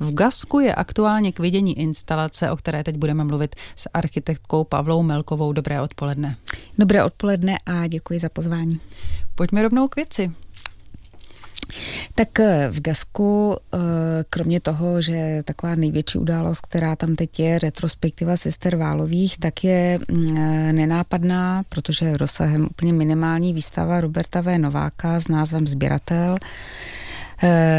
V Gasku je aktuálně k vidění instalace, o které teď budeme mluvit s architektkou Pavlou Melkovou. Dobré odpoledne. Dobré odpoledne a děkuji za pozvání. Pojďme rovnou k věci. Tak eh, v Gasku, eh, kromě toho, že taková největší událost, která tam teď je, retrospektiva sester Válových, tak je mm, eh, nenápadná, protože je rozsahem úplně minimální výstava Roberta V. Nováka s názvem Sběratel.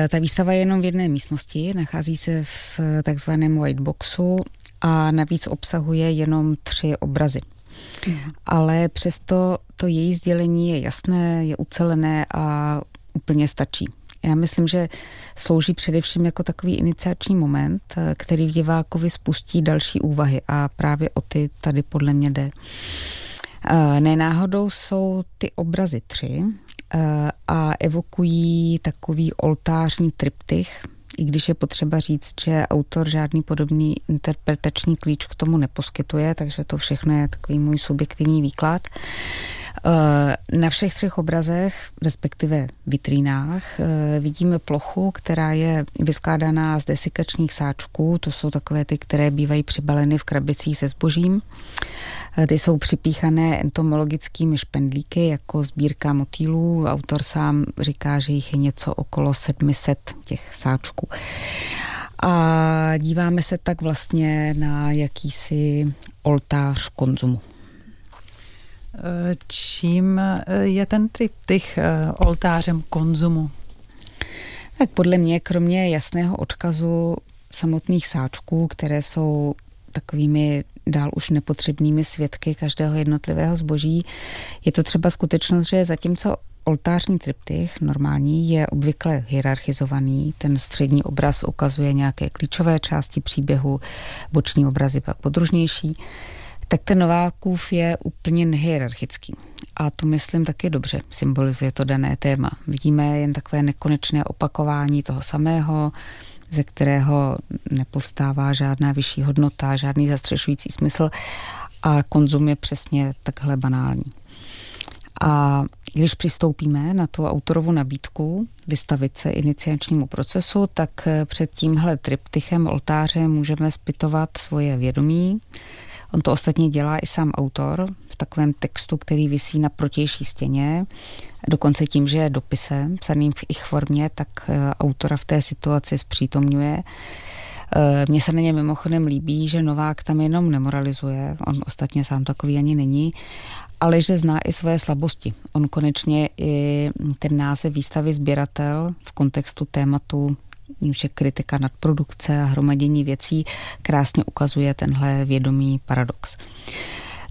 Ta výstava je jenom v jedné místnosti, nachází se v takzvaném white boxu a navíc obsahuje jenom tři obrazy. Mm. Ale přesto to její sdělení je jasné, je ucelené a úplně stačí. Já myslím, že slouží především jako takový iniciační moment, eh, který v divákovi spustí další úvahy a právě o ty tady podle mě jde. Eh, nenáhodou jsou ty obrazy tři eh, a evokují takový oltářní triptych, i když je potřeba říct, že autor žádný podobný interpretační klíč k tomu neposkytuje, takže to všechno je takový můj subjektivní výklad. Eh, na všech třech obrazech, respektive vitrínách, eh, vidíme plochu, která je vyskládaná z desikačních sáčků. To jsou takové ty, které bývají přibaleny v krabicích se zbožím. Eh, ty jsou připíchané entomologickými špendlíky jako sbírka motýlů. Autor sám říká, že jich je něco okolo 700 těch sáčků. A díváme se tak vlastně na jakýsi oltář konzumu. Čím eh, je ten triptych eh, oltářem konzumu? Tak podle mě, kromě jasného odkazu samotných sáčků, které jsou takovými dál už nepotřebnými svědky každého jednotlivého zboží, je to třeba skutečnost, že zatímco oltářní triptych normální je obvykle hierarchizovaný. Ten střední obraz ukazuje nějaké klíčové části příběhu, boční obrazy pak podružnější tak ten Novákův je úplně nehierarchický. A to myslím taky dobře, symbolizuje to dané téma. Vidíme jen takové nekonečné opakování toho samého, ze kterého nepovstává žádná vyšší hodnota, žádný zastřešující smysl a konzum je přesně takhle banální. A když přistoupíme na tu autorovu nabídku vystavit se iniciačnímu procesu, tak před tímhle triptychem oltáře můžeme zpytovat svoje vědomí, On to ostatně dělá i sám autor v takovém textu, který visí na protější stěně. Dokonce tím, že je dopisem, psaným v ich formě, tak eh, autora v té situaci zpřítomňuje. Eh, mně se na ně mimochodem líbí, že Novák tam jenom nemoralizuje, on ostatně sám takový ani není, ale že zná i své slabosti. On konečně i ten název výstavy Sběratel v kontextu tématu nímž je kritika nadprodukce a hromadění věcí, krásně ukazuje tenhle vědomý paradox.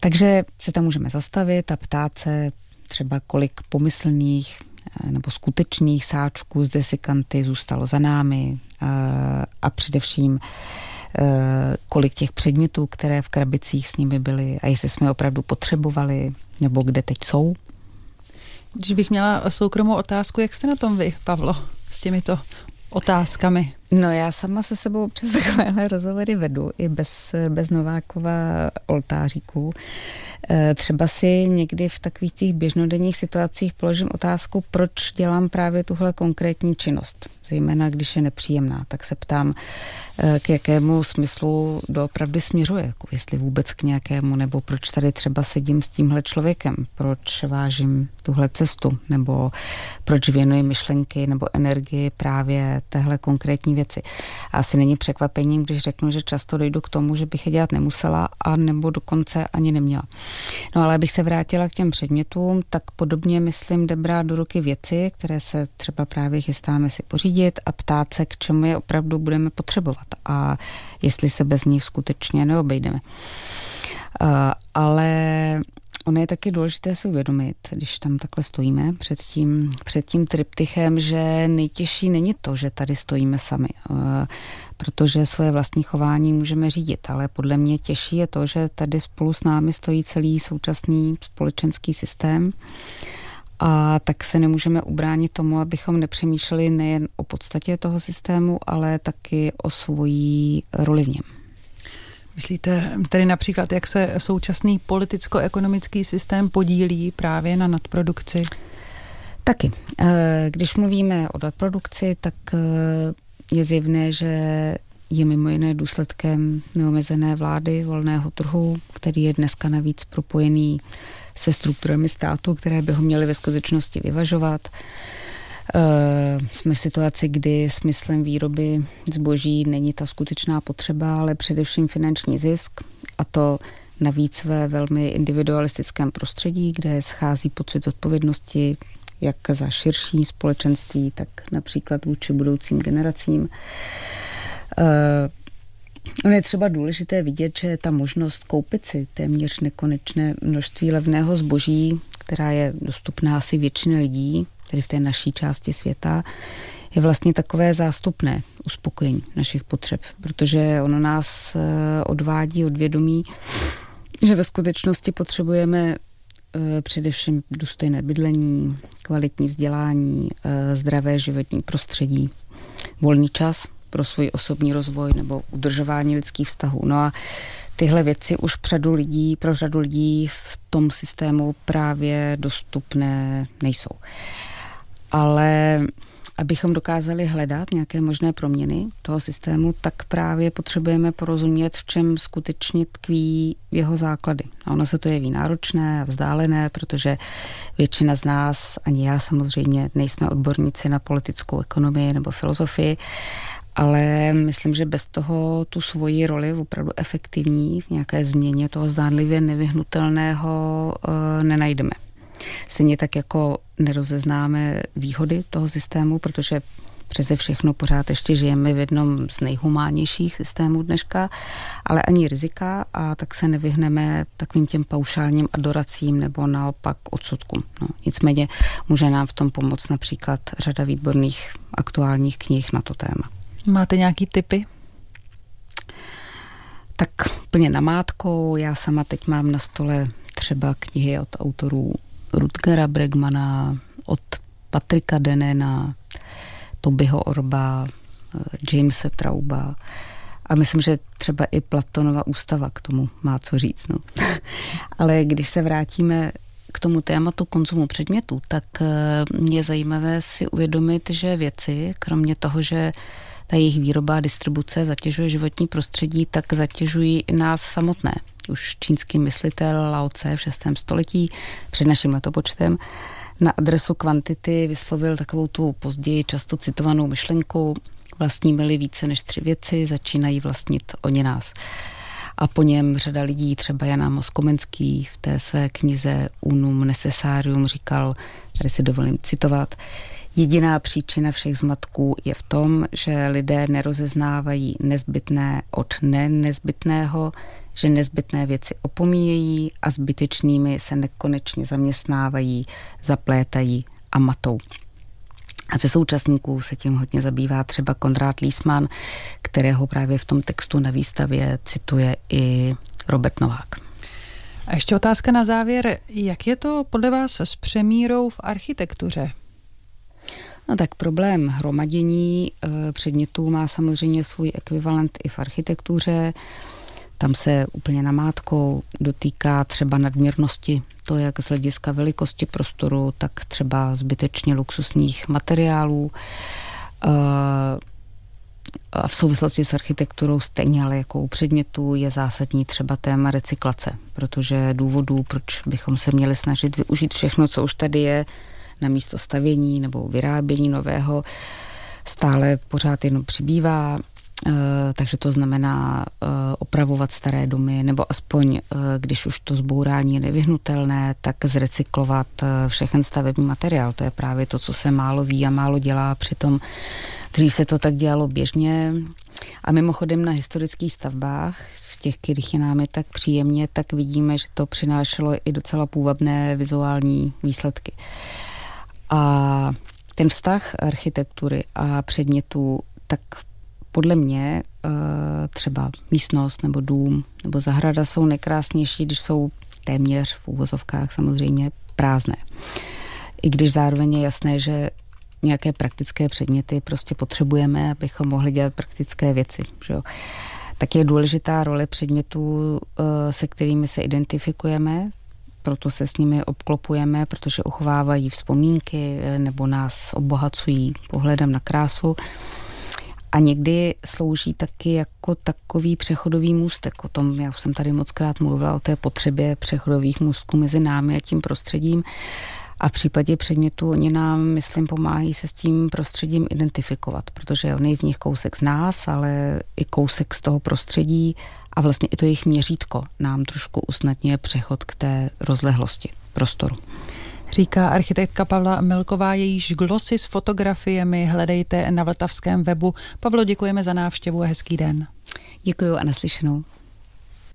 Takže se tam můžeme zastavit a ptát se třeba kolik pomyslných eh, nebo skutečných sáčků z desikanty zůstalo za námi eh, a především eh, kolik těch předmětů, které v krabicích s nimi byly a jestli jsme opravdu potřebovali nebo kde teď jsou. Když bych měla soukromou otázku, jak jste na tom vy, Pavlo, s těmito otázkami? No já sama se sebou přes takovéhle rozhovory vedu, i bez, bez Novákova oltáříků. E, třeba si někdy v takových těch běžnodenních situacích položím otázku, proč dělám právě tuhle konkrétní činnost zejména když je nepříjemná, tak se ptám, eh, k jakému smyslu doopravdy směřuje, jako jestli vůbec k nějakému, nebo proč tady třeba sedím s tímhle člověkem, proč vážím tuhle cestu, nebo proč věnuji myšlenky nebo energii právě téhle konkrétní věci. Asi není překvapením, když řeknu, že často dojdu k tomu, že bych je dělat nemusela a nebo dokonce ani neměla. No ale abych se vrátila k těm předmětům, tak podobně myslím jde brát do ruky věci, které se třeba právě chystáme si pořídit, a ptát se, k čemu je opravdu budeme potřebovat a jestli se bez nich skutečně neobejdeme. Uh, ale ono je taky důležité si uvědomit, když tam takhle stojíme před tím, před tím triptychem, že nejtěžší není to, že tady stojíme sami, uh, protože svoje vlastní chování můžeme řídit, ale podle mě těžší je to, že tady spolu s námi stojí celý současný společenský systém, a tak se nemůžeme ubránit tomu, abychom nepřemýšleli nejen o podstatě toho systému, ale taky o svojí roli v něm. Myslíte tedy například, jak se současný politicko-ekonomický systém podílí právě na nadprodukci? Taky. Eh, když mluvíme o nadprodukci, tak eh, je zjevné, že je mimo jiné důsledkem neomezené vlády volného trhu, který je dneska navíc propojený se strukturami státu, které by ho měly ve skutečnosti vyvažovat. Eh, jsme v situaci, kdy smyslem výroby zboží není ta skutečná potřeba, ale především finanční zisk a to navíc ve velmi individualistickém prostředí, kde schází pocit odpovědnosti jak za širší společenství, tak například vůči budoucím generacím. Eh, ono je třeba důležité vidět, že ta možnost koupit si téměř nekonečné množství levného zboží, která je dostupná asi většině lidí, tedy v té naší části světa, je vlastně takové zástupné uspokojení našich potřeb, protože ono nás eh, odvádí od vědomí, že ve skutečnosti potřebujeme eh, především důstojné bydlení, kvalitní vzdělání, zdravé životní prostředí, volný čas – pro svůj osobní rozvoj nebo udržování lidských vztahů. No a tyhle věci už řadu lidí, pro řadu lidí v tom systému právě dostupné nejsou. Ale abychom dokázali hledat nějaké možné proměny toho systému, tak právě potřebujeme porozumět, v čem skutečně tkví jeho základy. A ono se to jeví náročné a vzdálené, protože většina z nás, ani já samozřejmě, nejsme odborníci na politickou ekonomii nebo filozofii, ale myslím, že bez toho tu svoji roli opravdu efektivní v nějaké změně toho zdánlivě nevyhnutelného e, nenajdeme. Stejně tak jako nerozeznáme výhody toho systému, protože přeze všechno pořád ještě žijeme v jednom z nejhumánnějších systémů dneška, ale ani rizika a tak se nevyhneme takovým těm paušálním adoracím nebo naopak odsudkům. No, nicméně může nám v tom pomoct například řada výborných aktuálních knih na to téma. Máte nějaký typy? Tak plně namátkou. Já sama teď mám na stole třeba knihy od autorů Rutgera Bregmana, od Patrika Denena, Tobyho Orba, Jamesa Trauba. A myslím, že třeba i Platonova ústava k tomu má co říct. No. Ale když se vrátíme k tomu tématu konzumu předmětů, tak eh, je zajímavé si uvědomit, že věci, kromě toho, že ta jejich výroba a distribuce zatěžuje životní prostředí, tak zatěžují i nás samotné. Už čínský myslitel Lao Tse v 6. století před naším letopočtem na adresu kvantity vyslovil takovou tu později často citovanou myšlenku vlastníme-li více než tři věci, začínají vlastnit oni nás. A po něm řada lidí, třeba Jana Moskomenský v té své knize Unum Necessarium říkal, tady si dovolím citovat, Jediná příčina všech zmatků je v tom, že lidé nerozeznávají nezbytné od nenezbytného, že nezbytné věci opomíjejí a zbytečnými se nekonečně zaměstnávají, zaplétají a matou. A ze současníků se tím hodně zabývá třeba Konrád Lísman, kterého právě v tom textu na výstavě cituje i Robert Novák. A ještě otázka na závěr. Jak je to podle vás s přemírou v architektuře? No tak problém hromadění eh, předmětů má samozřejmě svůj ekvivalent i v architektuře. Tam se úplně namátkou dotýká třeba nadměrnosti, to jak z hlediska velikosti prostoru, tak třeba zbytečně luxusních materiálů. Eh, a v souvislosti s architekturou stejně, ale jako u předmětů je zásadní třeba téma recyklace, protože důvodů, proč bychom se měli snažit využít všechno, co už tady je, na místo stavění nebo vyrábění nového stále pořád jenom přibývá, eh, takže to znamená eh, opravovat staré domy, nebo aspoň, eh, když už to zbourání je nevyhnutelné, tak zrecyklovat všechen stavební materiál. To je právě to, co se málo ví a málo dělá. Přitom dřív se to tak dělalo běžně. A mimochodem na historických stavbách, v těch, kterých je nám je tak příjemně, tak vidíme, že to přinášelo i docela půvabné vizuální výsledky. A ten vztah architektury a předmětů, tak podle mě eh, třeba místnost nebo dům nebo zahrada jsou nejkrásnější, když jsou téměř v úvozovkách samozřejmě prázdné. I když zároveň je jasné, že nějaké praktické předměty prostě potřebujeme, abychom mohli dělat praktické věci. Že jo? Tak je důležitá role předmětů, eh, se kterými se identifikujeme proto se s nimi obklopujeme, protože uchovávají vzpomínky eh, nebo nás obohacují pohledem na krásu. a někdy slouží taky jako takový přechodový můstek. O tom, já už jsem tady moc krát mluvila o té potřebě přechodových můstků mezi námi a tím prostředím. A v případě předmětu oni nám, myslím, pomáhají se s tím prostředím identifikovat, protože on je v nich kousek z nás, ale i kousek z toho prostředí a vlastně i to jejich měřítko nám trošku usnadňuje přechod k té rozlehlosti prostoru. Říká architektka Pavla Milková, jejíž glosy s fotografiemi hledejte na vltavském webu. Pavlo, děkujeme za návštěvu a hezký den. Děkuji a naslyšenou.